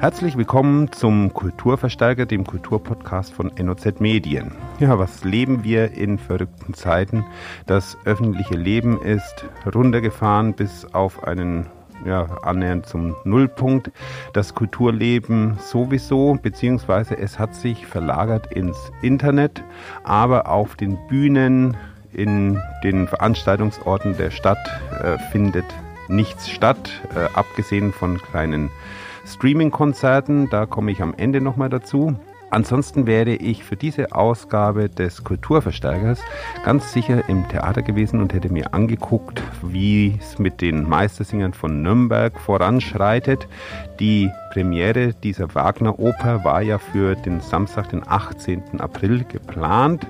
Herzlich willkommen zum Kulturverstärker, dem Kulturpodcast von NOZ Medien. Ja, was leben wir in verrückten Zeiten? Das öffentliche Leben ist runtergefahren bis auf einen ja, annähernd zum Nullpunkt. Das Kulturleben sowieso, beziehungsweise es hat sich verlagert ins Internet, aber auf den Bühnen, in den Veranstaltungsorten der Stadt äh, findet nichts statt, äh, abgesehen von kleinen Streaming-Konzerten. Da komme ich am Ende nochmal dazu. Ansonsten wäre ich für diese Ausgabe des Kulturverstärkers ganz sicher im Theater gewesen und hätte mir angeguckt, wie es mit den Meistersingern von Nürnberg voranschreitet. Die Premiere dieser Wagner-Oper war ja für den Samstag, den 18. April geplant,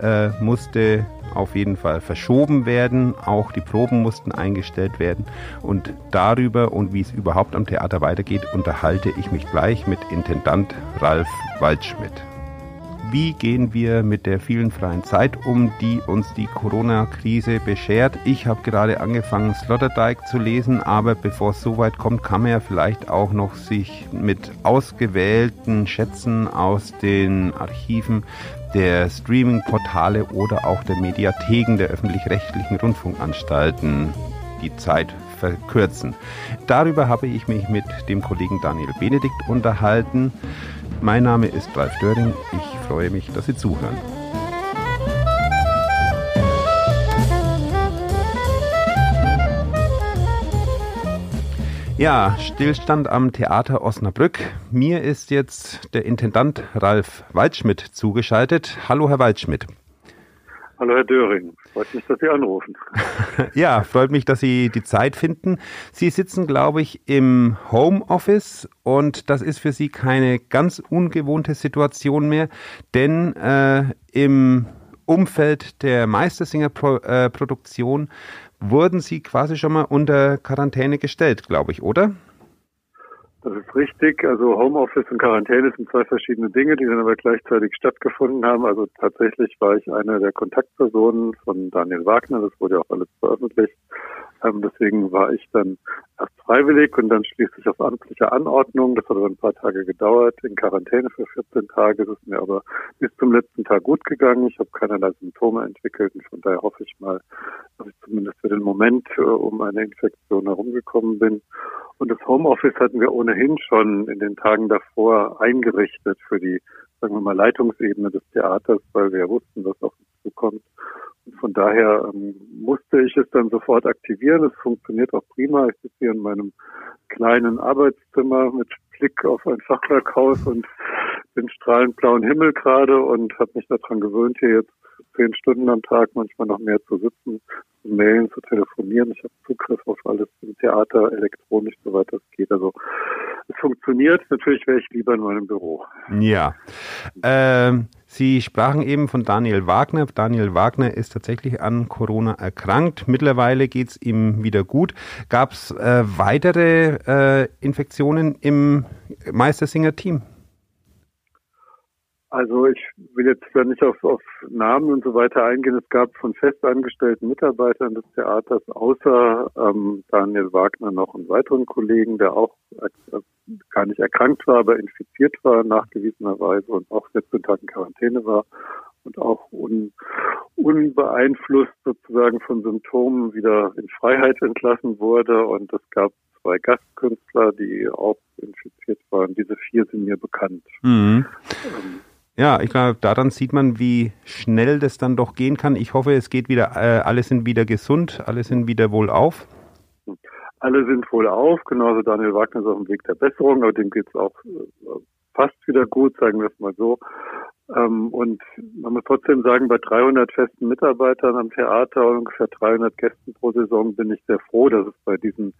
äh, musste auf jeden Fall verschoben werden. Auch die Proben mussten eingestellt werden. Und darüber und wie es überhaupt am Theater weitergeht, unterhalte ich mich gleich mit Intendant Ralf Waldschmidt. Wie gehen wir mit der vielen freien Zeit um, die uns die Corona-Krise beschert? Ich habe gerade angefangen, Sloterdijk zu lesen, aber bevor es soweit kommt, kann man ja vielleicht auch noch sich mit ausgewählten Schätzen aus den Archiven der Streaming-Portale oder auch der Mediatheken der öffentlich-rechtlichen Rundfunkanstalten die Zeit verkürzen. Darüber habe ich mich mit dem Kollegen Daniel Benedikt unterhalten. Mein Name ist Ralf Döring. Ich freue mich, dass Sie zuhören. Ja, Stillstand am Theater Osnabrück. Mir ist jetzt der Intendant Ralf Waldschmidt zugeschaltet. Hallo, Herr Waldschmidt. Hallo, Herr Döring. Freut mich, dass Sie anrufen. ja, freut mich, dass Sie die Zeit finden. Sie sitzen, glaube ich, im Homeoffice und das ist für Sie keine ganz ungewohnte Situation mehr, denn äh, im Umfeld der Meistersinger-Produktion wurden Sie quasi schon mal unter Quarantäne gestellt, glaube ich, oder? Das ist richtig. Also Homeoffice und Quarantäne sind zwei verschiedene Dinge, die dann aber gleichzeitig stattgefunden haben. Also tatsächlich war ich eine der Kontaktpersonen von Daniel Wagner. Das wurde ja auch alles veröffentlicht. Ähm, deswegen war ich dann erst freiwillig und dann schließlich auf amtliche Anordnung. Das hat aber ein paar Tage gedauert, in Quarantäne für 14 Tage. Das ist mir aber bis zum letzten Tag gut gegangen. Ich habe keinerlei Symptome entwickelt und von daher hoffe ich mal, dass ich zumindest für den Moment äh, um eine Infektion herumgekommen bin. Und das Homeoffice hatten wir ohnehin schon in den Tagen davor eingerichtet für die, sagen wir mal, Leitungsebene des Theaters, weil wir wussten, was auf uns zukommt. Von daher ähm, musste ich es dann sofort aktivieren. Es funktioniert auch prima. Ich sitze hier in meinem kleinen Arbeitszimmer mit Blick auf ein Fachwerkhaus und den strahlend blauen Himmel gerade und habe mich daran gewöhnt, hier jetzt zehn Stunden am Tag, manchmal noch mehr zu sitzen, zu mailen, zu telefonieren. Ich habe Zugriff auf alles im Theater, elektronisch, soweit das geht. Also es funktioniert. Natürlich wäre ich lieber in meinem Büro. Ja. Ähm, Sie sprachen eben von Daniel Wagner. Daniel Wagner ist tatsächlich an Corona erkrankt. Mittlerweile geht es ihm wieder gut. Gab es äh, weitere äh, Infektionen im Meistersinger-Team? Also ich will jetzt da nicht auf, auf Namen und so weiter eingehen. Es gab von festangestellten Mitarbeitern des Theaters außer ähm, Daniel Wagner noch einen weiteren Kollegen, der auch äh, gar nicht erkrankt war, aber infiziert war nachgewiesenerweise und auch 14 Tage in Quarantäne war und auch un, unbeeinflusst sozusagen von Symptomen wieder in Freiheit entlassen wurde. Und es gab zwei Gastkünstler, die auch infiziert waren. Diese vier sind mir bekannt. Mhm. Ähm, ja, ich glaube, daran sieht man, wie schnell das dann doch gehen kann. Ich hoffe, es geht wieder, äh, alle sind wieder gesund, alle sind wieder wohlauf. Alle sind wohlauf, genauso Daniel Wagner ist auf dem Weg der Besserung, aber dem geht es auch äh, fast wieder gut, sagen wir es mal so. Ähm, und man muss trotzdem sagen, bei 300 festen Mitarbeitern am Theater und ungefähr 300 Gästen pro Saison bin ich sehr froh, dass es bei diesen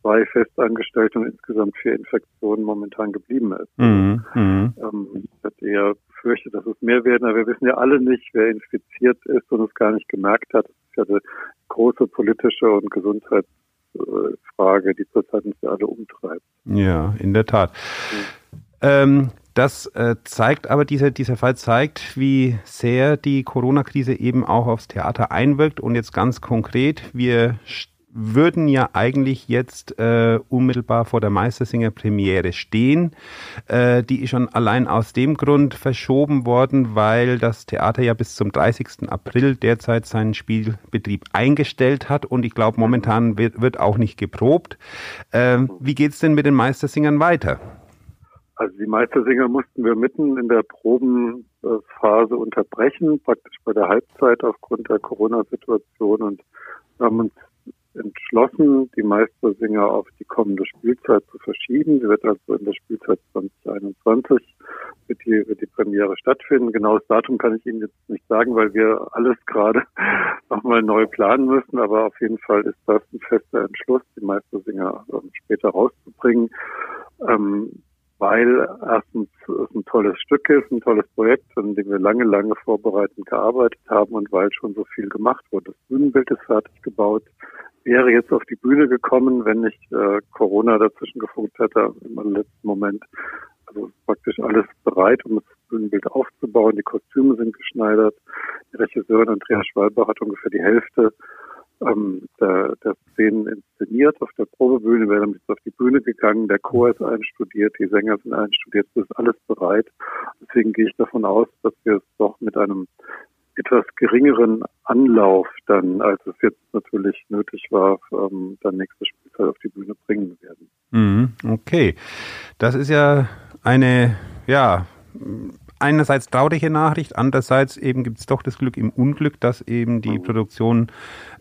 zwei Festangestellten und insgesamt vier Infektionen momentan geblieben ist. Mhm, mhm. ähm, ich hätte eher befürchtet, dass es mehr werden, aber wir wissen ja alle nicht, wer infiziert ist und es gar nicht gemerkt hat. Das ist ja eine große politische und Gesundheitsfrage, die zurzeit uns ja alle umtreibt. Ja, in der Tat. Mhm. Ähm, das äh, zeigt aber, dieser, dieser Fall zeigt, wie sehr die Corona-Krise eben auch aufs Theater einwirkt. Und jetzt ganz konkret, wir würden ja eigentlich jetzt äh, unmittelbar vor der Meistersinger Premiere stehen. Äh, die ist schon allein aus dem Grund verschoben worden, weil das Theater ja bis zum 30. April derzeit seinen Spielbetrieb eingestellt hat und ich glaube momentan wird, wird auch nicht geprobt. Äh, wie geht's denn mit den Meistersingern weiter? Also die Meistersinger mussten wir mitten in der Probenphase unterbrechen, praktisch bei der Halbzeit aufgrund der Corona-Situation und haben uns entschlossen, die Meistersinger auf die kommende Spielzeit zu verschieben. Sie wird also in der Spielzeit 2021 wird die, wird die Premiere stattfinden. Genaues Datum kann ich Ihnen jetzt nicht sagen, weil wir alles gerade nochmal neu planen müssen. Aber auf jeden Fall ist das ein fester Entschluss, die Meistersinger ähm, später rauszubringen. Ähm, weil erstens es ein tolles Stück ist, ein tolles Projekt, an dem wir lange, lange vorbereitend gearbeitet haben und weil schon so viel gemacht wurde. Das Bühnenbild ist fertig gebaut, wäre jetzt auf die Bühne gekommen, wenn nicht äh, Corona dazwischen gefunkt hätte im letzten Moment. Also praktisch alles bereit, um das Bühnenbild aufzubauen. Die Kostüme sind geschneidert. Die Regisseurin Andrea Schwalber hat ungefähr die Hälfte ähm, der, der Szenen inszeniert. Auf der Probebühne wäre damit auf die Bühne gegangen. Der Chor ist einstudiert, die Sänger sind einstudiert. Es ist alles bereit. Deswegen gehe ich davon aus, dass wir es doch mit einem etwas geringeren Anlauf dann, als es jetzt natürlich nötig war, ähm, dann nächste Spielzeit auf die Bühne bringen werden. Mhm, okay. Das ist ja eine, ja, einerseits traurige Nachricht, andererseits eben gibt es doch das Glück im Unglück, dass eben die mhm. Produktion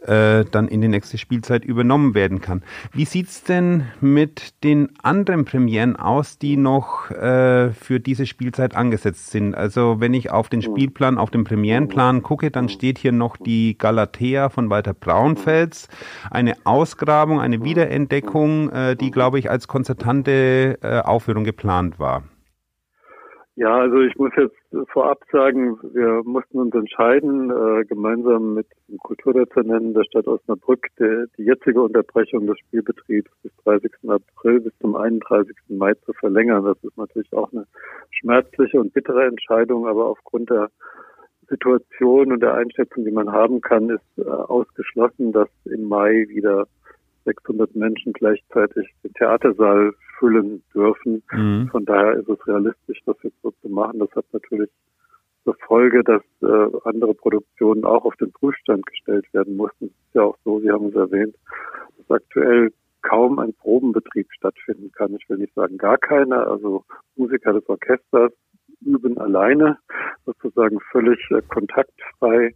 äh, dann in die nächste Spielzeit übernommen werden kann. Wie sieht's denn mit den anderen Premieren aus, die noch äh, für diese Spielzeit angesetzt sind? Also wenn ich auf den mhm. Spielplan, auf den Premierenplan gucke, dann steht hier noch die Galatea von Walter Braunfels, eine Ausgrabung, eine Wiederentdeckung, äh, die, glaube ich, als konzertante äh, Aufführung geplant war. Ja, also ich muss jetzt vorab sagen, wir mussten uns entscheiden, äh, gemeinsam mit dem Kulturdezernenten der Stadt Osnabrück, der, die jetzige Unterbrechung des Spielbetriebs bis 30. April bis zum 31. Mai zu verlängern. Das ist natürlich auch eine schmerzliche und bittere Entscheidung, aber aufgrund der Situation und der Einschätzung, die man haben kann, ist äh, ausgeschlossen, dass im Mai wieder 600 Menschen gleichzeitig den Theatersaal füllen dürfen. Mhm. Von daher ist es realistisch, das jetzt so zu machen. Das hat natürlich zur Folge, dass äh, andere Produktionen auch auf den Prüfstand gestellt werden mussten. Es ist ja auch so, Sie haben es erwähnt, dass aktuell kaum ein Probenbetrieb stattfinden kann. Ich will nicht sagen gar keiner. Also Musiker des Orchesters üben alleine, sozusagen völlig äh, kontaktfrei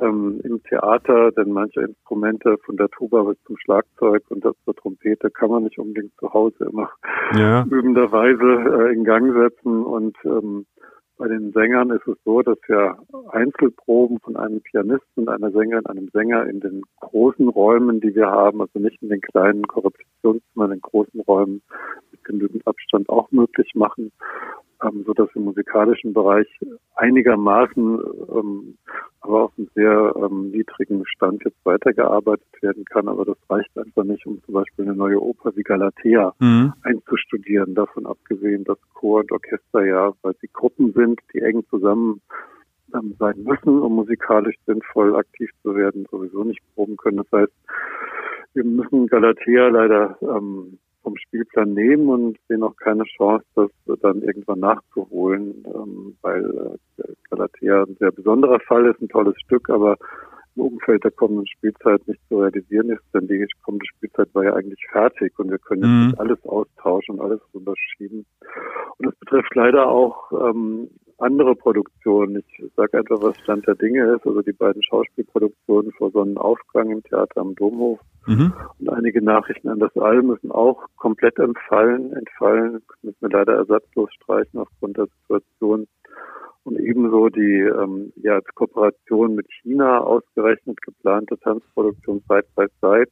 ähm, im Theater, denn manche Instrumente von der Tuba bis zum Schlagzeug und das zur Trompete kann man nicht unbedingt zu Hause immer ja. übenderweise äh, in Gang setzen und ähm, bei den Sängern ist es so, dass wir Einzelproben von einem Pianisten und einer Sängerin, einem Sänger in den großen Räumen, die wir haben, also nicht in den kleinen Korruptionszimmern, in den großen Räumen mit genügend Abstand auch möglich machen ähm, so dass im musikalischen Bereich einigermaßen, ähm, aber auf einem sehr ähm, niedrigen Stand jetzt weitergearbeitet werden kann. Aber das reicht einfach nicht, um zum Beispiel eine neue Oper wie Galatea mhm. einzustudieren. Davon abgesehen, dass Chor und Orchester ja, weil sie Gruppen sind, die eng zusammen ähm, sein müssen, um musikalisch sinnvoll aktiv zu werden, sowieso nicht proben können. Das heißt, wir müssen Galatea leider ähm, vom Spielplan nehmen und sehen auch keine Chance, das dann irgendwann nachzuholen, ähm, weil äh, Galatea ein sehr besonderer Fall ist, ein tolles Stück, aber im Umfeld der kommenden Spielzeit nicht zu realisieren ist, denn die kommende Spielzeit war ja eigentlich fertig und wir können jetzt nicht mhm. alles austauschen und alles unterschieben. Und das betrifft leider auch ähm, andere Produktionen. Ich sage einfach, was Stand der Dinge ist. Also die beiden Schauspielproduktionen vor Sonnenaufgang im Theater am Domhof mhm. und einige Nachrichten an das All müssen auch komplett entfallen, entfallen, müssen wir leider ersatzlos streichen aufgrund der Situation. Und ebenso die ähm, ja als Kooperation mit China ausgerechnet geplante Tanzproduktion Side by Side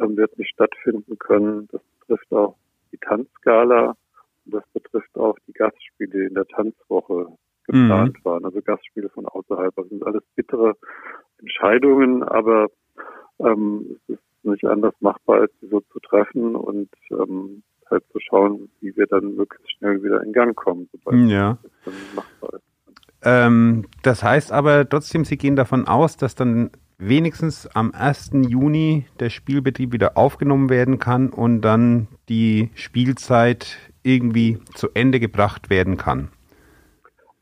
ähm, wird nicht stattfinden können. Das betrifft auch die Tanzskala das betrifft auch die Gastspiele, die in der Tanzwoche geplant mhm. waren. Also Gastspiele von außerhalb. Das sind alles bittere Entscheidungen, aber ähm, es ist nicht anders machbar, als sie so zu treffen und ähm, halt zu schauen, wie wir dann möglichst schnell wieder in Gang kommen, sobald ja. es dann machbar ist. Ähm, das heißt aber trotzdem, Sie gehen davon aus, dass dann wenigstens am 1. Juni der Spielbetrieb wieder aufgenommen werden kann und dann die Spielzeit irgendwie zu Ende gebracht werden kann?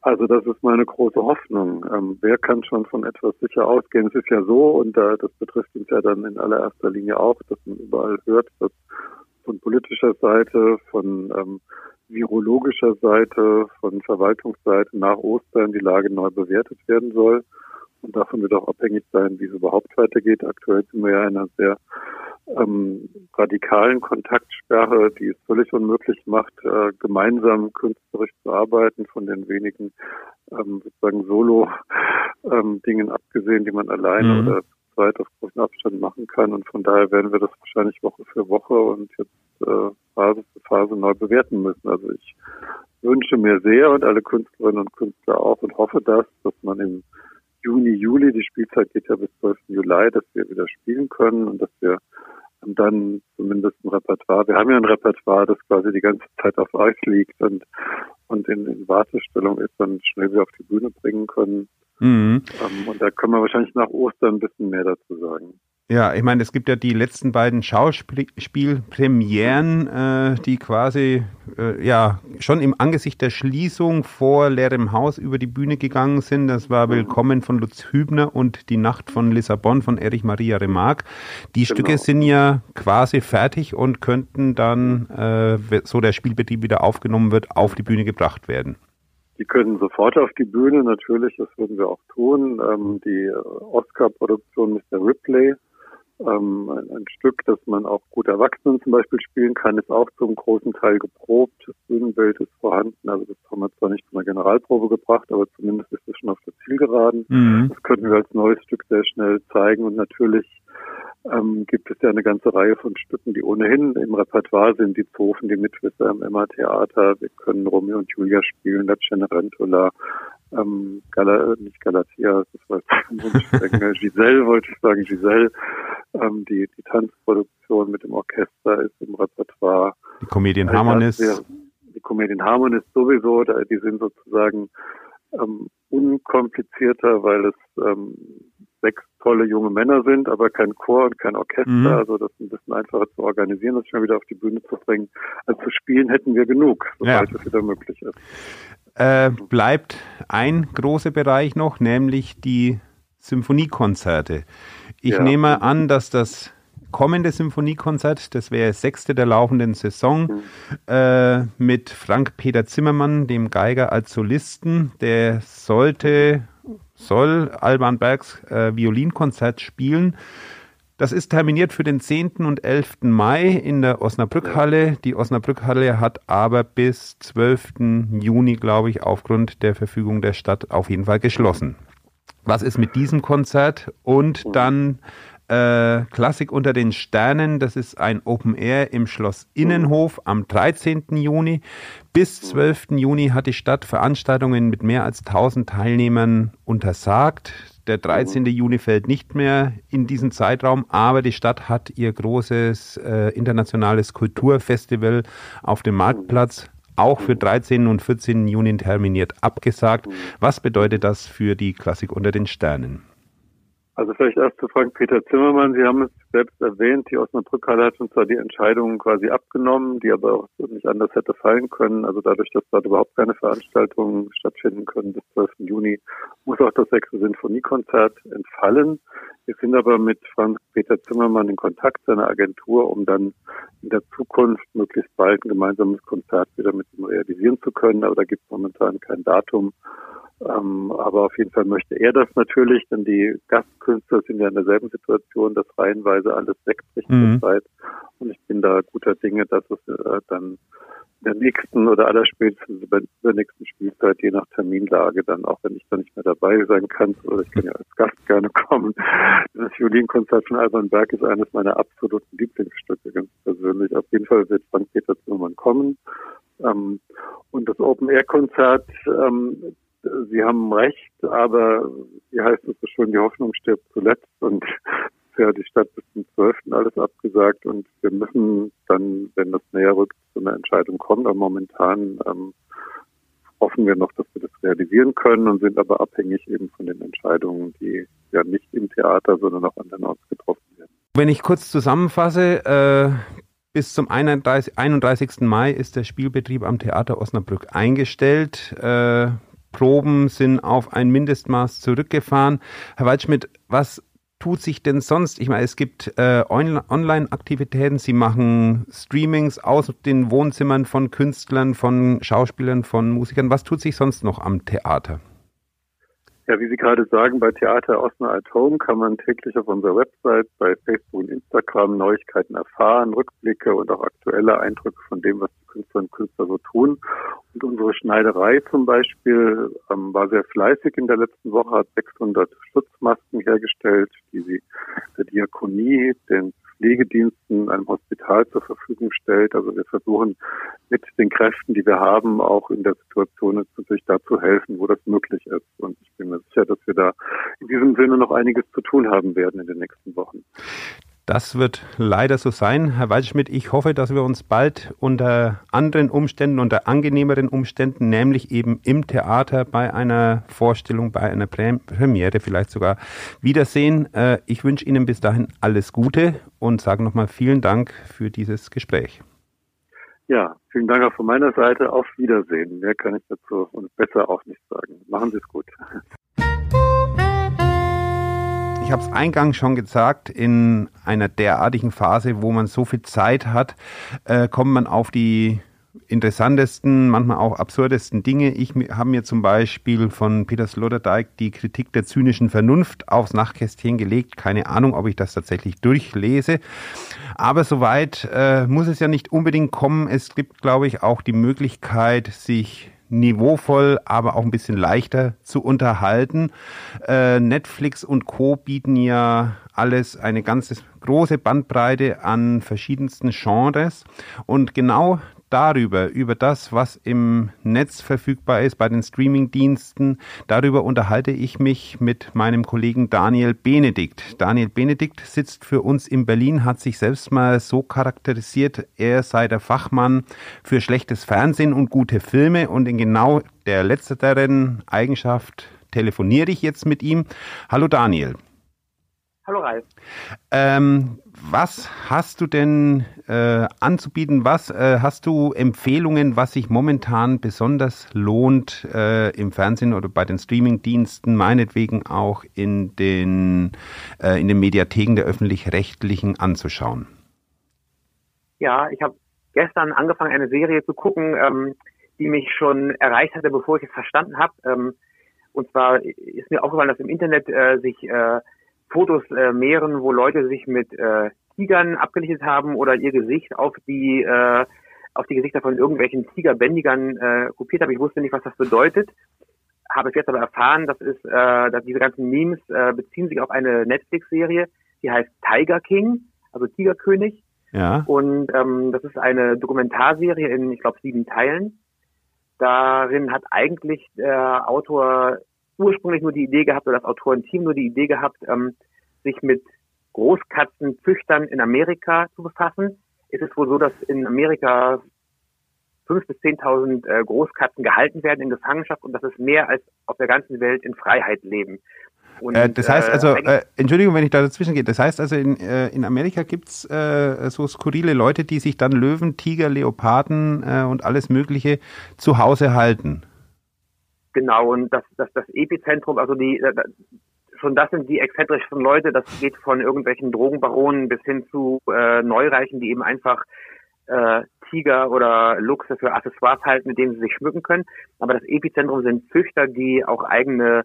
Also das ist meine große Hoffnung. Ähm, wer kann schon von etwas sicher ausgehen? Es ist ja so, und äh, das betrifft uns ja dann in allererster Linie auch, dass man überall hört, dass von politischer Seite, von ähm, virologischer Seite, von Verwaltungsseite nach Ostern die Lage neu bewertet werden soll. Und davon wird auch abhängig sein, wie es überhaupt weitergeht. Aktuell sind wir ja in einer sehr ähm, radikalen Kontaktsperre, die es völlig unmöglich macht, äh, gemeinsam künstlerisch zu arbeiten, von den wenigen ähm, sozusagen Solo-Dingen ähm, abgesehen, die man alleine mhm. oder zweit auf großen Abstand machen kann. Und von daher werden wir das wahrscheinlich Woche für Woche und jetzt äh, Phase für Phase neu bewerten müssen. Also ich wünsche mir sehr und alle Künstlerinnen und Künstler auch und hoffe das, dass man im Juni, Juli, die Spielzeit geht ja bis 12. Juli, dass wir wieder spielen können und dass wir dann zumindest ein Repertoire, wir haben ja ein Repertoire, das quasi die ganze Zeit auf Eis liegt und, und in, in Wartestellung ist, dann schnell wieder auf die Bühne bringen können. Mhm. Ähm, und da können wir wahrscheinlich nach Ostern ein bisschen mehr dazu sagen. Ja, ich meine, es gibt ja die letzten beiden Schauspielpremieren, äh, die quasi äh, ja schon im Angesicht der Schließung vor leerem Haus über die Bühne gegangen sind. Das war Willkommen von Lutz Hübner und Die Nacht von Lissabon von Erich Maria Remarque. Die genau. Stücke sind ja quasi fertig und könnten dann, äh, so der Spielbetrieb wieder aufgenommen wird, auf die Bühne gebracht werden. Die können sofort auf die Bühne, natürlich, das würden wir auch tun. Ähm, die Oscar-Produktion Mr. Ripley ähm, ein, Stück, das man auch gut Erwachsenen zum Beispiel spielen kann, ist auch zum großen Teil geprobt. Das Bühnenbild ist vorhanden. Also das haben wir zwar nicht von der Generalprobe gebracht, aber zumindest ist es schon auf der Zielgeraden. Mhm. Das könnten wir als neues Stück sehr schnell zeigen. Und natürlich ähm, gibt es ja eine ganze Reihe von Stücken, die ohnehin im Repertoire sind. Die Zofen, die Mitwisser im Emma-Theater. Wir können Romeo und Julia spielen, La Cenerentola, ähm, Gal nicht Galatia, das war jetzt Giselle wollte ich sagen, Giselle. Ähm, die, die Tanzproduktion mit dem Orchester ist im Repertoire. Die Comedian Harmonist. Die Comedian Harmonist sowieso, die sind sozusagen ähm, unkomplizierter, weil es ähm, sechs tolle junge Männer sind, aber kein Chor und kein Orchester. Mhm. Also das ist ein bisschen einfacher zu organisieren, das schon wieder auf die Bühne zu bringen. Also zu spielen hätten wir genug, sobald ja. es wieder möglich ist. Äh, bleibt ein großer Bereich noch, nämlich die Symphoniekonzerte. Ich ja. nehme an, dass das kommende Symphoniekonzert, das wäre das sechste der laufenden Saison, mhm. äh, mit Frank-Peter Zimmermann, dem Geiger als Solisten, der sollte, soll Alban Bergs äh, Violinkonzert spielen. Das ist terminiert für den 10. und 11. Mai in der Osnabrückhalle. Die Osnabrückhalle hat aber bis 12. Juni, glaube ich, aufgrund der Verfügung der Stadt auf jeden Fall geschlossen. Was ist mit diesem Konzert? Und dann äh, Klassik unter den Sternen, das ist ein Open Air im Schloss Innenhof am 13. Juni. Bis 12. Juni hat die Stadt Veranstaltungen mit mehr als 1000 Teilnehmern untersagt. Der 13. Juni fällt nicht mehr in diesen Zeitraum, aber die Stadt hat ihr großes äh, internationales Kulturfestival auf dem Marktplatz auch für 13. und 14. Juni terminiert abgesagt. Was bedeutet das für die Klassik unter den Sternen? Also vielleicht erst zu Frank-Peter Zimmermann. Sie haben es selbst erwähnt, die Osnabrück-Halle hat uns zwar die Entscheidung quasi abgenommen, die aber auch nicht anders hätte fallen können. Also dadurch, dass dort überhaupt keine Veranstaltungen stattfinden können bis 12. Juni, muss auch das sechste Sinfoniekonzert entfallen. Wir sind aber mit Frank-Peter Zimmermann in Kontakt, seiner Agentur, um dann in der Zukunft möglichst bald ein gemeinsames Konzert wieder mit ihm realisieren zu können. Aber da gibt es momentan kein Datum. Ähm, aber auf jeden Fall möchte er das natürlich, denn die Gastkünstler sind ja in derselben Situation, dass reihenweise alles wegbricht mhm. Zeit. Und ich bin da guter Dinge, dass es äh, dann in der nächsten oder allerspätestens über der nächsten Spielzeit, je nach Terminlage, dann auch wenn ich da nicht mehr dabei sein kann, oder ich kann ja als Gast gerne kommen. Das Violinkonzert von Alban Berg ist eines meiner absoluten Lieblingsstücke, ganz persönlich. Auf jeden Fall wird Frank-Peter Zimmermann kommen. Ähm, und das Open-Air-Konzert, ähm, Sie haben recht, aber wie heißt es so schön, die Hoffnung stirbt zuletzt und ja die Stadt bis zum 12. alles abgesagt und wir müssen dann, wenn das näher rückt, zu einer Entscheidung kommen. Aber momentan ähm, hoffen wir noch, dass wir das realisieren können und sind aber abhängig eben von den Entscheidungen, die ja nicht im Theater, sondern auch andernorts getroffen werden. Wenn ich kurz zusammenfasse, äh, bis zum 31, 31. Mai ist der Spielbetrieb am Theater Osnabrück eingestellt. Äh, Proben sind auf ein Mindestmaß zurückgefahren. Herr Waldschmidt, was tut sich denn sonst? Ich meine, es gibt äh, Online-Aktivitäten, Sie machen Streamings aus den Wohnzimmern von Künstlern, von Schauspielern, von Musikern. Was tut sich sonst noch am Theater? Ja, wie Sie gerade sagen, bei Theater Osna at Home kann man täglich auf unserer Website, bei Facebook und Instagram Neuigkeiten erfahren, Rückblicke und auch aktuelle Eindrücke von dem, was die Künstlerinnen und Künstler so tun. Und unsere Schneiderei zum Beispiel ähm, war sehr fleißig in der letzten Woche, hat 600 Schutzmasken hergestellt, die sie der Diakonie, den Pflegediensten, einem Hospital zur Verfügung stellt. Also wir versuchen mit den Kräften, die wir haben, auch in der Situation jetzt natürlich da zu helfen, wo das möglich ist. Und ich bin mir sicher, dass wir da in diesem Sinne noch einiges zu tun haben werden in den nächsten Wochen. Das wird leider so sein. Herr Waldschmidt, ich hoffe, dass wir uns bald unter anderen Umständen, unter angenehmeren Umständen, nämlich eben im Theater bei einer Vorstellung, bei einer Premiere vielleicht sogar wiedersehen. Äh, ich wünsche Ihnen bis dahin alles Gute und sage nochmal vielen Dank für dieses Gespräch. Ja, vielen Dank auch von meiner Seite. Auf Wiedersehen. Mehr kann ich dazu und besser auch nicht sagen. Machen Sie es gut. Ich habe es eingangs schon gesagt, in einer derartigen Phase, wo man so viel Zeit hat, äh, kommt man auf die interessantesten, manchmal auch absurdesten Dinge. Ich habe mir zum Beispiel von Peter Sloterdijk die Kritik der zynischen Vernunft aufs Nachtkästchen gelegt. Keine Ahnung, ob ich das tatsächlich durchlese. Aber soweit äh, muss es ja nicht unbedingt kommen. Es gibt, glaube ich, auch die Möglichkeit, sich niveauvoll, aber auch ein bisschen leichter zu unterhalten. Äh, Netflix und Co. bieten ja alles eine ganz große Bandbreite an verschiedensten Genres. Und genau darüber, über das, was im Netz verfügbar ist, bei den Streamingdiensten. Darüber unterhalte ich mich mit meinem Kollegen Daniel Benedikt. Daniel Benedikt sitzt für uns in Berlin, hat sich selbst mal so charakterisiert, er sei der Fachmann für schlechtes Fernsehen und gute Filme und in genau der letzteren Eigenschaft telefoniere ich jetzt mit ihm. Hallo Daniel. Hallo Ralf. Ähm, was hast du denn äh, anzubieten? Was äh, hast du Empfehlungen, was sich momentan besonders lohnt äh, im Fernsehen oder bei den Streamingdiensten, meinetwegen auch in den, äh, in den Mediatheken der öffentlich-rechtlichen anzuschauen? Ja, ich habe gestern angefangen, eine Serie zu gucken, ähm, die mich schon erreicht hatte, bevor ich es verstanden habe. Ähm, und zwar ist mir aufgefallen, dass im Internet äh, sich äh, Fotos äh, mehren, wo Leute sich mit äh, Tigern abgelichtet haben oder ihr Gesicht auf die äh, auf die Gesichter von irgendwelchen Tigerbändigern äh, kopiert haben. Ich wusste nicht, was das bedeutet. Habe es jetzt aber erfahren, das ist, äh, dass diese ganzen Memes äh, beziehen sich auf eine Netflix-Serie, die heißt Tiger King, also Tigerkönig. Ja. Und ähm, das ist eine Dokumentarserie in, ich glaube, sieben Teilen. Darin hat eigentlich der Autor ursprünglich nur die Idee gehabt, oder das Autorenteam nur die Idee gehabt, ähm, sich mit Großkatzenzüchtern in Amerika zu befassen. Ist es wohl so, dass in Amerika 5.000 bis 10.000 äh, Großkatzen gehalten werden in Gefangenschaft und dass es mehr als auf der ganzen Welt in Freiheit leben. Und, äh, das heißt also, äh, Entschuldigung, wenn ich da dazwischen gehe, das heißt also, in, äh, in Amerika gibt's äh, so skurrile Leute, die sich dann Löwen, Tiger, Leoparden äh, und alles Mögliche zu Hause halten. Genau, und das, das, das Epizentrum, also die, schon das sind die exzentrischen Leute, das geht von irgendwelchen Drogenbaronen bis hin zu äh, Neureichen, die eben einfach äh, Tiger oder Luchse für Accessoires halten, mit denen sie sich schmücken können. Aber das Epizentrum sind Züchter, die auch eigene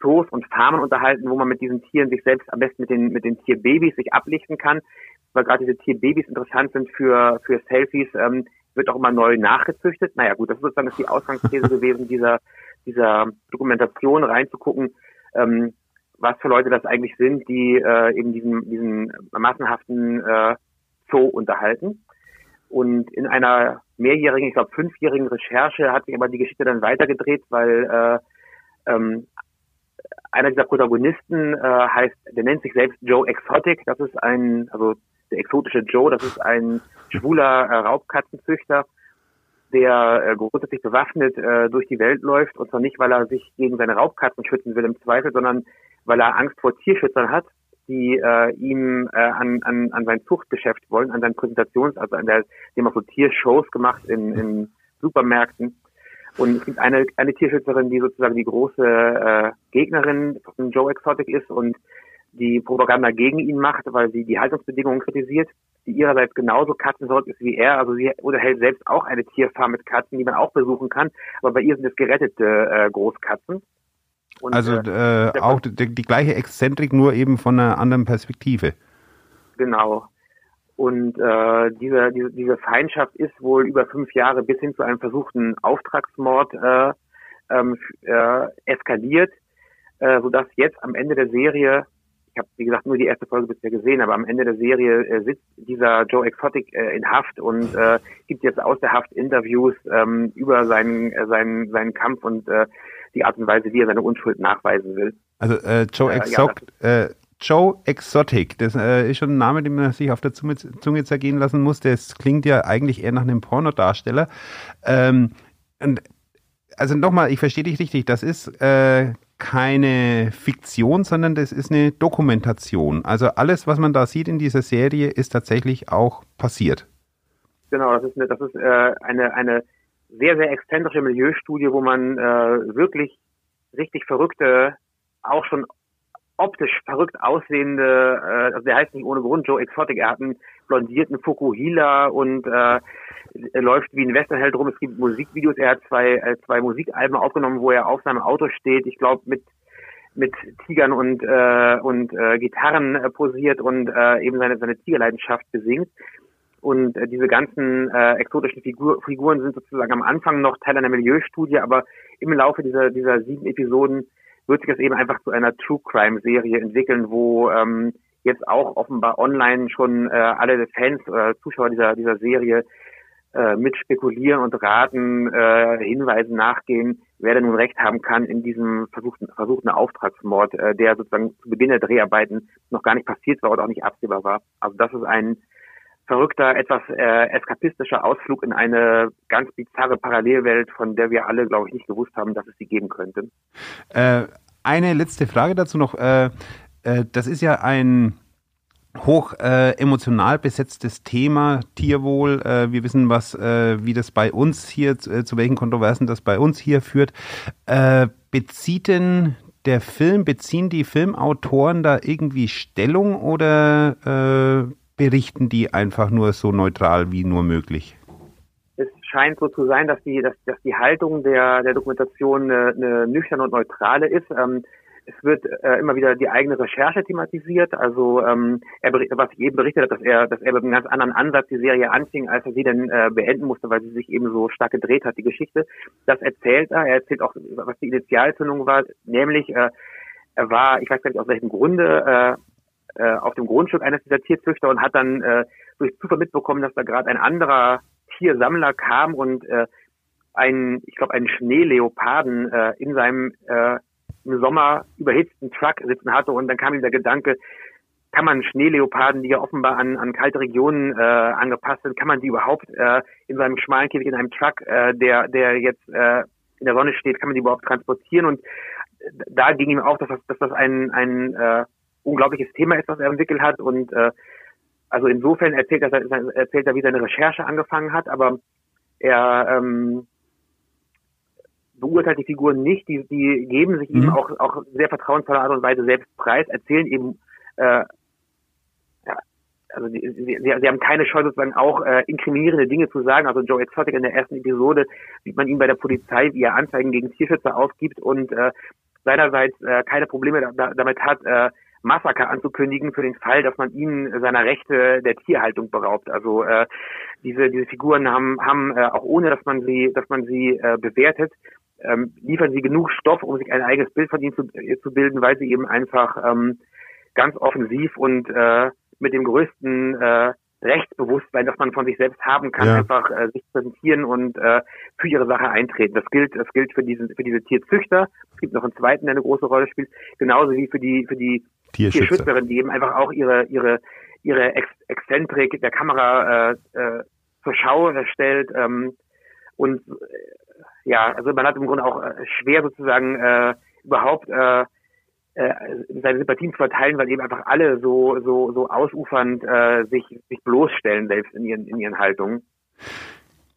Zoos und Farmen unterhalten, wo man mit diesen Tieren sich selbst am besten mit den, mit den Tierbabys sich ablichten kann. Weil gerade diese Tierbabys interessant sind für, für Selfies, ähm, wird auch immer neu nachgezüchtet. Naja gut, das ist sozusagen die Ausgangsthese gewesen dieser dieser Dokumentation reinzugucken, ähm, was für Leute das eigentlich sind, die äh, eben diesen, diesen massenhaften äh, Zoo unterhalten. Und in einer mehrjährigen, ich glaube fünfjährigen Recherche hat sich aber die Geschichte dann weitergedreht, weil äh, ähm, einer dieser Protagonisten äh, heißt, der nennt sich selbst Joe Exotic. Das ist ein, also der exotische Joe, das ist ein schwuler äh, Raubkatzenzüchter der äh, grundsätzlich bewaffnet äh, durch die Welt läuft und zwar nicht, weil er sich gegen seine Raubkatzen schützen will im Zweifel, sondern weil er Angst vor Tierschützern hat, die äh, ihm äh, an, an, an sein Zuchtgeschäft wollen, an sein Präsentations, also an der, dem auch so Tiershows gemacht in, in Supermärkten. Und es gibt eine, eine Tierschützerin, die sozusagen die große äh, Gegnerin von Joe Exotic ist und die Propaganda gegen ihn macht, weil sie die Haltungsbedingungen kritisiert, die ihrerseits genauso katzenverrückt ist wie er. Also sie unterhält selbst auch eine Tierfarm mit Katzen, die man auch besuchen kann, aber bei ihr sind es gerettete äh, Großkatzen. Und, also äh, äh auch die, die, gleiche Exzentrik, nur eben von einer anderen Perspektive. Genau. Und äh, diese, diese, diese Feindschaft ist wohl über fünf Jahre bis hin zu einem versuchten Auftragsmord äh, ähm, äh, eskaliert, äh, sodass jetzt am Ende der Serie, habe wie gesagt nur die erste Folge bisher gesehen, aber am Ende der Serie äh, sitzt dieser Joe Exotic äh, in Haft und äh, gibt jetzt aus der Haft Interviews ähm, über seinen, äh, seinen, seinen Kampf und äh, die Art und Weise, wie er seine Unschuld nachweisen will. Also äh, Joe, Exotic, ja, äh, Joe Exotic, das äh, ist schon ein Name, den man sich auf der Zunge, Zunge zergehen lassen muss. Das klingt ja eigentlich eher nach einem Pornodarsteller. Ähm, und also nochmal, ich verstehe dich richtig, das ist äh, keine Fiktion, sondern das ist eine Dokumentation. Also alles, was man da sieht in dieser Serie, ist tatsächlich auch passiert. Genau, das ist eine, das ist äh, eine, eine sehr, sehr exzentrische Milieustudie, wo man äh, wirklich richtig verrückte, auch schon optisch verrückt aussehende, äh, also der heißt nicht ohne Grund Joe Exotic, er hat einen blondierten Fukuhila und äh, läuft wie ein Westernheld rum. Es gibt Musikvideos, er hat zwei, äh, zwei Musikalben aufgenommen, wo er auf seinem Auto steht, ich glaube mit mit Tigern und äh, und äh, Gitarren äh, posiert und äh, eben seine seine Tigerleidenschaft besingt. Und äh, diese ganzen äh, exotischen Figur, Figuren sind sozusagen am Anfang noch Teil einer Milieustudie, aber im Laufe dieser, dieser sieben Episoden wird sich das eben einfach zu einer True Crime Serie entwickeln, wo ähm, jetzt auch offenbar online schon äh, alle Fans oder äh, Zuschauer dieser, dieser Serie äh, mit spekulieren und raten, äh, Hinweisen nachgehen, wer denn nun recht haben kann in diesem versuchten, versuchten Auftragsmord, äh, der sozusagen zu Beginn der Dreharbeiten noch gar nicht passiert war oder auch nicht absehbar war. Also das ist ein verrückter, etwas äh, eskapistischer Ausflug in eine ganz bizarre Parallelwelt, von der wir alle, glaube ich, nicht gewusst haben, dass es sie geben könnte. Äh, eine letzte Frage dazu noch. Äh, äh, das ist ja ein hoch äh, emotional besetztes Thema, Tierwohl. Äh, wir wissen, was, wie das bei uns hier, zu welchen Kontroversen das bei uns hier führt. Bezieht denn der Film, beziehen die Filmautoren da irgendwie Stellung oder berichten die einfach nur so neutral wie nur möglich? Es scheint so zu sein, dass die, dass, dass die Haltung der, der Dokumentation eine, eine nüchterne und neutrale ist. Ähm, es wird äh, immer wieder die eigene Recherche thematisiert. Also ähm, er was ich eben berichtet habe, dass er, dass er mit einem ganz anderen Ansatz die Serie anfing, als er sie dann äh, beenden musste, weil sie sich eben so stark gedreht hat, die Geschichte. Das erzählt er. Er erzählt auch, was die Initialzündung war, nämlich äh, er war, ich weiß gar nicht aus welchem Grunde, äh, äh, auf dem Grundstück eines dieser Tierzüchter und hat dann äh, durch Zufall mitbekommen, dass da gerade ein anderer Tiersammler kam und äh, einen, ich glaube, einen Schneeleoparden äh, in seinem äh, im Sommer überhitzten Truck sitzen hatte. Und dann kam ihm der Gedanke, kann man Schneeleoparden, die ja offenbar an, an kalte Regionen äh, angepasst sind, kann man die überhaupt äh, in seinem schmalen Käfig in einem Truck, äh, der der jetzt äh, in der Sonne steht, kann man die überhaupt transportieren? Und da ging ihm auch, dass das, dass das ein, ein äh, unglaubliches Thema ist, was er entwickelt hat. Und äh, also insofern erzählt er, erzählt er, wie seine Recherche angefangen hat, aber er ähm, beurteilt die Figuren nicht, die, die geben sich mhm. ihm auch, auch sehr vertrauensvoller Art und Weise selbst preis, erzählen eben, äh, ja, also sie, sie, sie haben keine Chance, sozusagen auch äh, inkriminierende Dinge zu sagen. Also Joe Exotic in der ersten Episode sieht man ihn bei der Polizei, wie er Anzeigen gegen Tierschützer aufgibt und äh, seinerseits äh, keine Probleme da, damit hat, äh, Massaker anzukündigen für den Fall, dass man ihn seiner Rechte der Tierhaltung beraubt. Also äh, diese diese Figuren haben haben äh, auch ohne, dass man sie dass man sie äh, bewertet, ähm, liefern sie genug Stoff, um sich ein eigenes Bild von ihnen zu, äh, zu bilden, weil sie eben einfach ähm, ganz offensiv und äh, mit dem größten äh, Rechtsbewusstsein, das man von sich selbst haben kann, ja. einfach äh, sich präsentieren und äh, für ihre Sache eintreten. Das gilt, das gilt für diesen, für diese Tierzüchter. Es gibt noch einen zweiten, der eine große Rolle spielt, genauso wie für die, für die Tierschützerin, die eben einfach auch ihre, ihre, ihre Ex Exzentrik der Kamera äh, äh, zur Schau stellt. Ähm, Und äh, ja, also man hat im Grunde auch äh, schwer sozusagen äh, überhaupt äh, äh, seine Sympathien zu verteilen, weil eben einfach alle so so so ausufernd äh, sich sich bloßstellen selbst in ihren in ihren Haltungen.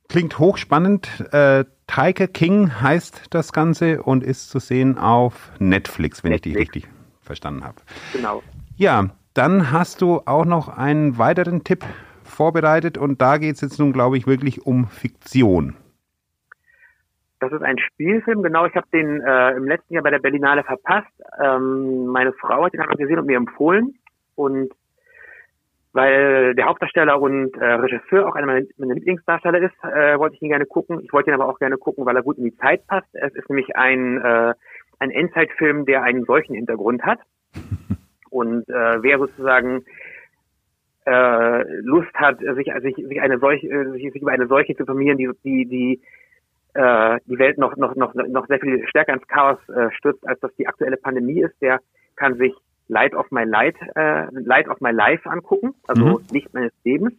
Klingt hochspannend. Äh, Tiger King heißt das Ganze und ist zu sehen auf Netflix, wenn Netflix. ich die richtig verstanden habe. Genau. Ja, dann hast du auch noch einen weiteren Tipp vorbereitet und da geht es jetzt nun, glaube ich, wirklich um Fiktion. Das ist ein Spielfilm, genau. Ich habe den äh, im letzten Jahr bei der Berlinale verpasst. Ähm, meine Frau hat ihn aber gesehen und mir empfohlen. Und weil der Hauptdarsteller und äh, Regisseur auch einer meiner, meiner Lieblingsdarsteller ist, äh, wollte ich ihn gerne gucken. Ich wollte ihn aber auch gerne gucken, weil er gut in die Zeit passt. Es ist nämlich ein, äh, ein Endzeitfilm, der einen solchen Hintergrund hat. Und äh, wer sozusagen äh, Lust hat, sich, sich, sich eine solche, äh, sich, sich über eine solche zu informieren, die, die, die äh, die Welt noch, noch, noch, noch sehr viel stärker ins Chaos äh, stürzt, als das die aktuelle Pandemie ist, der kann sich Light of My Light, äh, Light of My Life angucken, also mhm. Licht meines Lebens.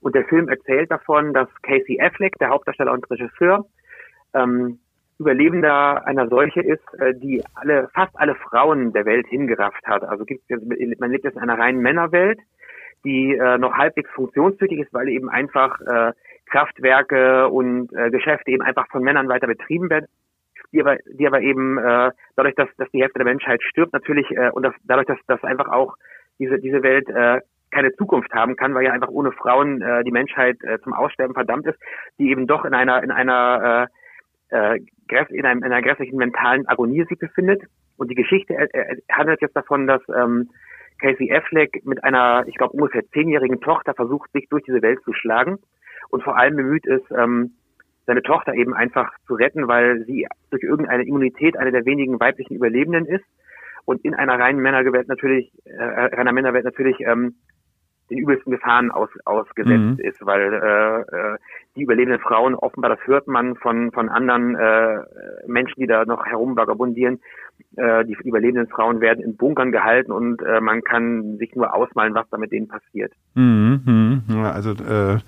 Und der Film erzählt davon, dass Casey Affleck, der Hauptdarsteller und Regisseur, ähm, Überlebender einer Seuche ist, äh, die alle, fast alle Frauen der Welt hingerafft hat. Also gibt man lebt jetzt in einer reinen Männerwelt, die äh, noch halbwegs funktionstüchtig ist, weil eben einfach äh, Kraftwerke und äh, Geschäfte eben einfach von Männern weiter betrieben werden, die aber, die aber eben äh, dadurch, dass, dass die Hälfte der Menschheit stirbt, natürlich äh, und das, dadurch, dass, dass einfach auch diese, diese Welt äh, keine Zukunft haben kann, weil ja einfach ohne Frauen äh, die Menschheit äh, zum Aussterben verdammt ist, die eben doch in einer in einer äh, äh, in, einem, in einer grässlichen mentalen Agonie sich befindet. Und die Geschichte handelt jetzt davon, dass ähm, Casey Affleck mit einer, ich glaube, ungefähr zehnjährigen Tochter versucht, sich durch diese Welt zu schlagen und vor allem bemüht ist, ähm, seine Tochter eben einfach zu retten, weil sie durch irgendeine Immunität eine der wenigen weiblichen Überlebenden ist und in einer reinen Männerwelt natürlich, äh, reiner Männerwelt natürlich ähm, den übelsten Gefahren aus, ausgesetzt mhm. ist, weil äh, äh, die überlebenden Frauen offenbar, das hört man von von anderen äh, Menschen, die da noch herumvagabundieren, äh, die überlebenden Frauen werden in Bunkern gehalten und äh, man kann sich nur ausmalen, was da mit denen passiert. Mhm, mhm. Ja, also äh,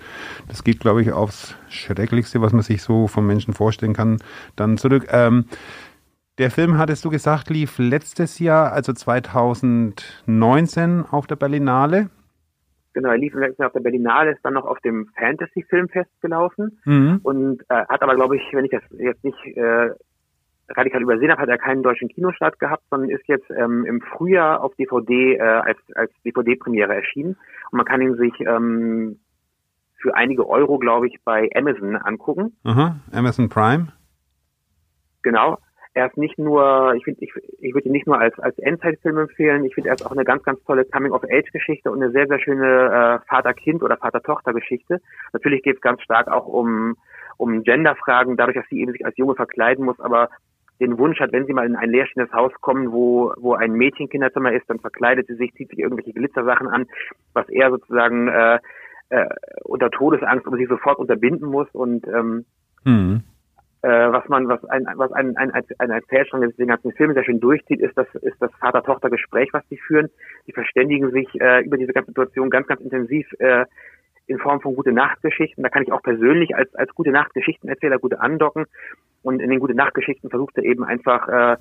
das geht, glaube ich, aufs Schrecklichste, was man sich so vom Menschen vorstellen kann, dann zurück. Ähm, der Film, hattest du gesagt, lief letztes Jahr, also 2019 auf der Berlinale. Genau, er lief letztes Jahr auf der Berlinale, ist dann noch auf dem Fantasy-Filmfest gelaufen mhm. und äh, hat aber, glaube ich, wenn ich das jetzt nicht äh, radikal übersehen habe, hat er keinen deutschen Kinostart gehabt, sondern ist jetzt ähm, im Frühjahr auf DVD äh, als, als DVD-Premiere erschienen. Und man kann ihn sich ähm, für einige Euro, glaube ich, bei Amazon angucken. Aha, Amazon Prime. Genau. Er ist nicht nur, ich finde, ich, ich würde ihn nicht nur als, als Endzeitfilm empfehlen, ich finde, er ist auch eine ganz, ganz tolle Coming-of-Age-Geschichte und eine sehr, sehr schöne äh, Vater-Kind- oder Vater-Tochter-Geschichte. Natürlich geht es ganz stark auch um, um Gender-Fragen, dadurch, dass sie eben sich als Junge verkleiden muss, aber den Wunsch hat, wenn sie mal in ein leerstehendes Haus kommen, wo, wo ein Mädchenkinderzimmer ist, dann verkleidet sie sich, zieht sich irgendwelche Glitzersachen an, was er sozusagen äh, äh, unter Todesangst aber sie sofort unterbinden muss und ähm, mhm. Äh, was man, was ein, was ein, ein, ein Erzählstrang des den ganzen Film sehr schön durchzieht, ist das, ist das Vater-Tochter-Gespräch, was sie führen. Die verständigen sich äh, über diese ganze Situation ganz, ganz intensiv äh, in Form von gute Nachtgeschichten. Da kann ich auch persönlich als, als gute Nachtgeschichtenerzähler gute andocken. Und in den gute Nachtgeschichten versucht er eben einfach, äh,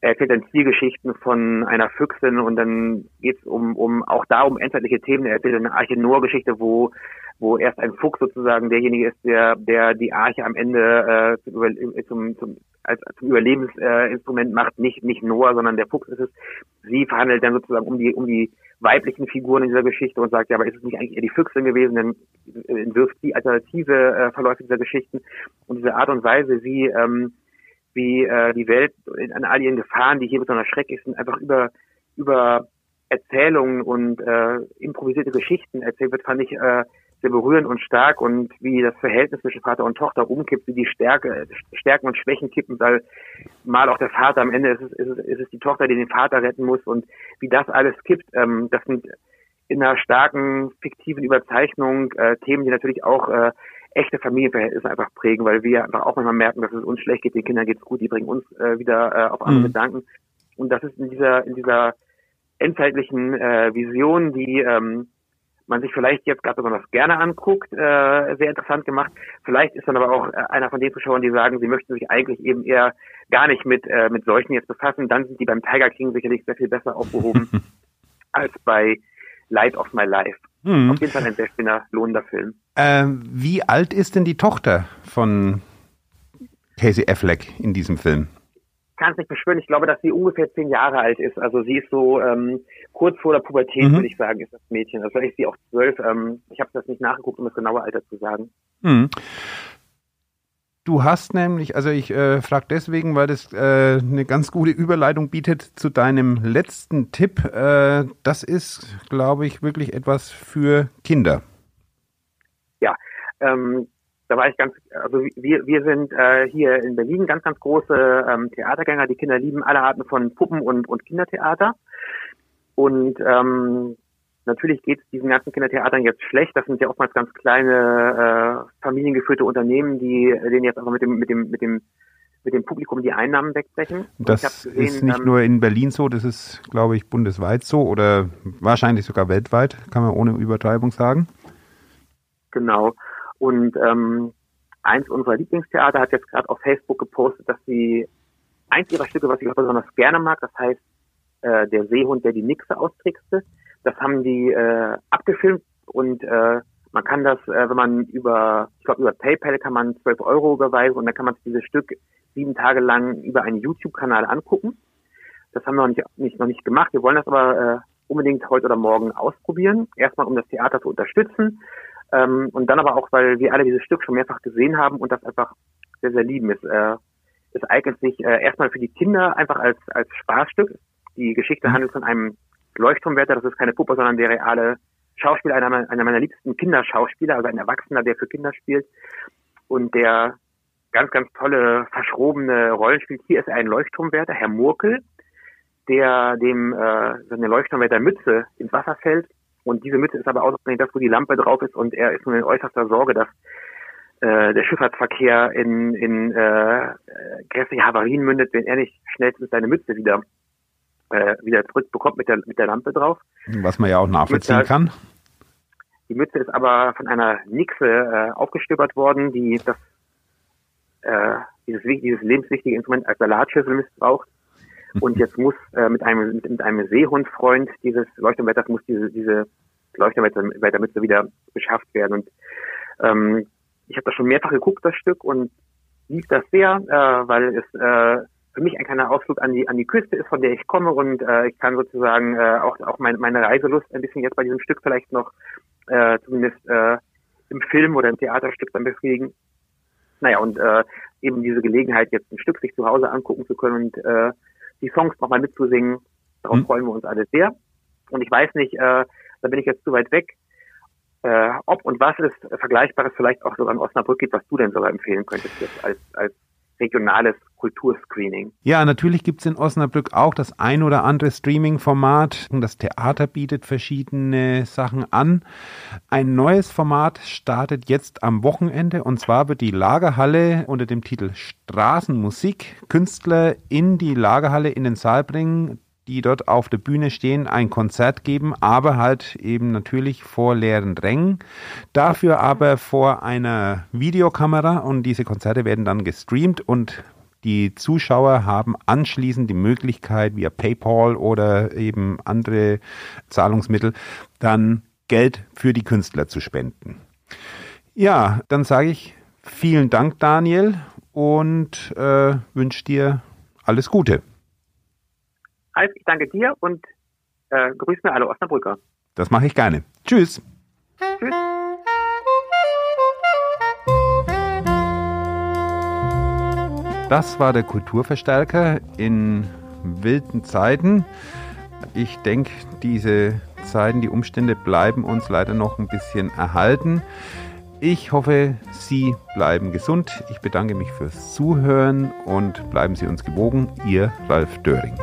er erzählt dann Zielgeschichten von einer Füchsin und dann geht es um, um auch da um endzeitliche Themen. Er erzählt eine Arche Noah-Geschichte, wo wo erst ein Fuchs sozusagen derjenige ist, der der die Arche am Ende äh, zum, zum, zum als zum Überlebensinstrument äh, macht, nicht nicht Noah, sondern der Fuchs ist es. Sie verhandelt dann sozusagen um die um die weiblichen Figuren in dieser Geschichte und sagt, ja, aber ist es nicht eigentlich eher die Füchsin gewesen, dann entwirft die alternative äh, Verläufe dieser Geschichten und diese Art und Weise, wie ähm, wie äh, die Welt an all ihren Gefahren, die hier besonders schrecklich sind, einfach über über Erzählungen und äh, improvisierte Geschichten erzählt wird, fand ich äh, sehr berührend und stark und wie das Verhältnis zwischen Vater und Tochter umkippt, wie die Stärke, Stärken und Schwächen kippen, weil mal auch der Vater, am Ende ist es, ist es, ist es die Tochter, die den Vater retten muss und wie das alles kippt, ähm, das sind in einer starken, fiktiven Überzeichnung äh, Themen, die natürlich auch äh, echte Familienverhältnisse einfach prägen, weil wir einfach auch manchmal merken, dass es uns schlecht geht, den Kindern geht's gut, die bringen uns äh, wieder äh, auf andere mhm. Gedanken. Und das ist in dieser, in dieser endzeitlichen äh, Vision, die ähm, man sich vielleicht jetzt gerade besonders gerne anguckt, äh, sehr interessant gemacht. Vielleicht ist dann aber auch äh, einer von den Zuschauern, die sagen, sie möchten sich eigentlich eben eher gar nicht mit, äh, mit solchen jetzt befassen. Dann sind die beim Tiger King sicherlich sehr viel besser aufgehoben als bei Light of My Life. Mhm. Auf jeden Fall ein sehr schöner, lohnender Film. Ähm, wie alt ist denn die Tochter von Casey Affleck in diesem Film? kann es nicht beschwören. Ich glaube, dass sie ungefähr zehn Jahre alt ist. Also sie ist so ähm, kurz vor der Pubertät, mhm. würde ich sagen, ist das Mädchen. Also vielleicht ist sie auch zwölf. Ähm, ich habe das nicht nachgeguckt, um das genaue Alter zu sagen. Mhm. Du hast nämlich, also ich äh, frage deswegen, weil das äh, eine ganz gute Überleitung bietet zu deinem letzten Tipp. Äh, das ist, glaube ich, wirklich etwas für Kinder. Ja, ähm, da war ich ganz, also wir, wir sind äh, hier in Berlin ganz, ganz große ähm, Theatergänger. Die Kinder lieben alle Arten von Puppen und, und Kindertheater. Und ähm, natürlich geht es diesen ganzen Kindertheatern jetzt schlecht. Das sind ja oftmals ganz kleine äh, familiengeführte Unternehmen, die denen jetzt aber mit dem, mit dem, mit dem mit dem Publikum die Einnahmen wegbrechen. Das gesehen, ist nicht ähm, nur in Berlin so, das ist, glaube ich, bundesweit so oder wahrscheinlich sogar weltweit, kann man ohne Übertreibung sagen. Genau. Und ähm, eins unserer Lieblingstheater hat jetzt gerade auf Facebook gepostet, dass sie eins ihrer Stücke, was ich auch besonders gerne mag, das heißt äh, der Seehund, der die Nixe austrickste, das haben die äh, abgefilmt und äh, man kann das, äh, wenn man über, ich glaube über PayPal kann man 12 Euro überweisen und dann kann man dieses Stück sieben Tage lang über einen YouTube-Kanal angucken. Das haben wir noch nicht, nicht, noch nicht gemacht. Wir wollen das aber äh, unbedingt heute oder morgen ausprobieren. Erstmal, um das Theater zu unterstützen ähm, und dann aber auch, weil wir alle dieses Stück schon mehrfach gesehen haben und das einfach sehr, sehr lieben. Es, äh, es eignet sich äh, erstmal für die Kinder einfach als, als Spaßstück. Die Geschichte mhm. handelt von einem Leuchtturmwärter, das ist keine Puppe, sondern der reale Schauspieler, einer, einer meiner liebsten Kinderschauspieler, also ein Erwachsener, der für Kinder spielt und der ganz, ganz tolle, verschrobene Rollen spielt. Hier ist ein Leuchtturmwärter, Herr Murkel, der dem äh, seine Leuchtturmwärter Mütze ins Wasser fällt und diese Mütze ist aber ausgerechnet das, wo die Lampe drauf ist und er ist nur in äußerster Sorge, dass äh, der Schifffahrtsverkehr in, in äh, grässliche Havarien mündet, wenn er nicht schnellstens seine Mütze wieder äh, wieder zurückbekommt mit der mit der Lampe drauf. Was man ja auch nachvollziehen Mütze, kann. Die Mütze ist aber von einer Nixe äh, aufgestöbert worden, die das äh, dieses, dieses lebenswichtige Instrument als Salatschüssel missbraucht und jetzt muss äh, mit einem mit, mit einem Seehundfreund dieses Leuchtturmwetter muss diese diese Leuchtturmwettermütze wieder beschafft werden. Und ähm, ich habe das schon mehrfach geguckt, das Stück, und lief das sehr, äh, weil es äh, für mich ein kleiner Ausflug an die an die Küste ist, von der ich komme und äh, ich kann sozusagen äh, auch auch mein, meine Reiselust ein bisschen jetzt bei diesem Stück vielleicht noch äh, zumindest äh, im Film oder im Theaterstück dann befriedigen. Naja, und äh, eben diese Gelegenheit, jetzt ein Stück sich zu Hause angucken zu können und äh, die Songs nochmal mitzusingen. Darauf mhm. freuen wir uns alle sehr. Und ich weiß nicht, äh, da bin ich jetzt zu weit weg, äh, ob und was es Vergleichbares vielleicht auch sogar in Osnabrück gibt, was du denn sogar empfehlen könntest jetzt als, als regionales Kulturscreening. Ja, natürlich gibt es in Osnabrück auch das ein oder andere Streaming-Format. Das Theater bietet verschiedene Sachen an. Ein neues Format startet jetzt am Wochenende und zwar wird die Lagerhalle unter dem Titel Straßenmusik Künstler in die Lagerhalle in den Saal bringen die dort auf der Bühne stehen, ein Konzert geben, aber halt eben natürlich vor leeren Rängen. Dafür aber vor einer Videokamera und diese Konzerte werden dann gestreamt und die Zuschauer haben anschließend die Möglichkeit, via PayPal oder eben andere Zahlungsmittel, dann Geld für die Künstler zu spenden. Ja, dann sage ich vielen Dank, Daniel, und äh, wünsche dir alles Gute. Alf, ich danke dir und äh, grüß mir alle Osnabrücker. Das mache ich gerne. Tschüss. Tschüss. Das war der Kulturverstärker in wilden Zeiten. Ich denke, diese Zeiten, die Umstände bleiben uns leider noch ein bisschen erhalten. Ich hoffe, Sie bleiben gesund. Ich bedanke mich fürs Zuhören und bleiben Sie uns gewogen. Ihr Ralf Döring.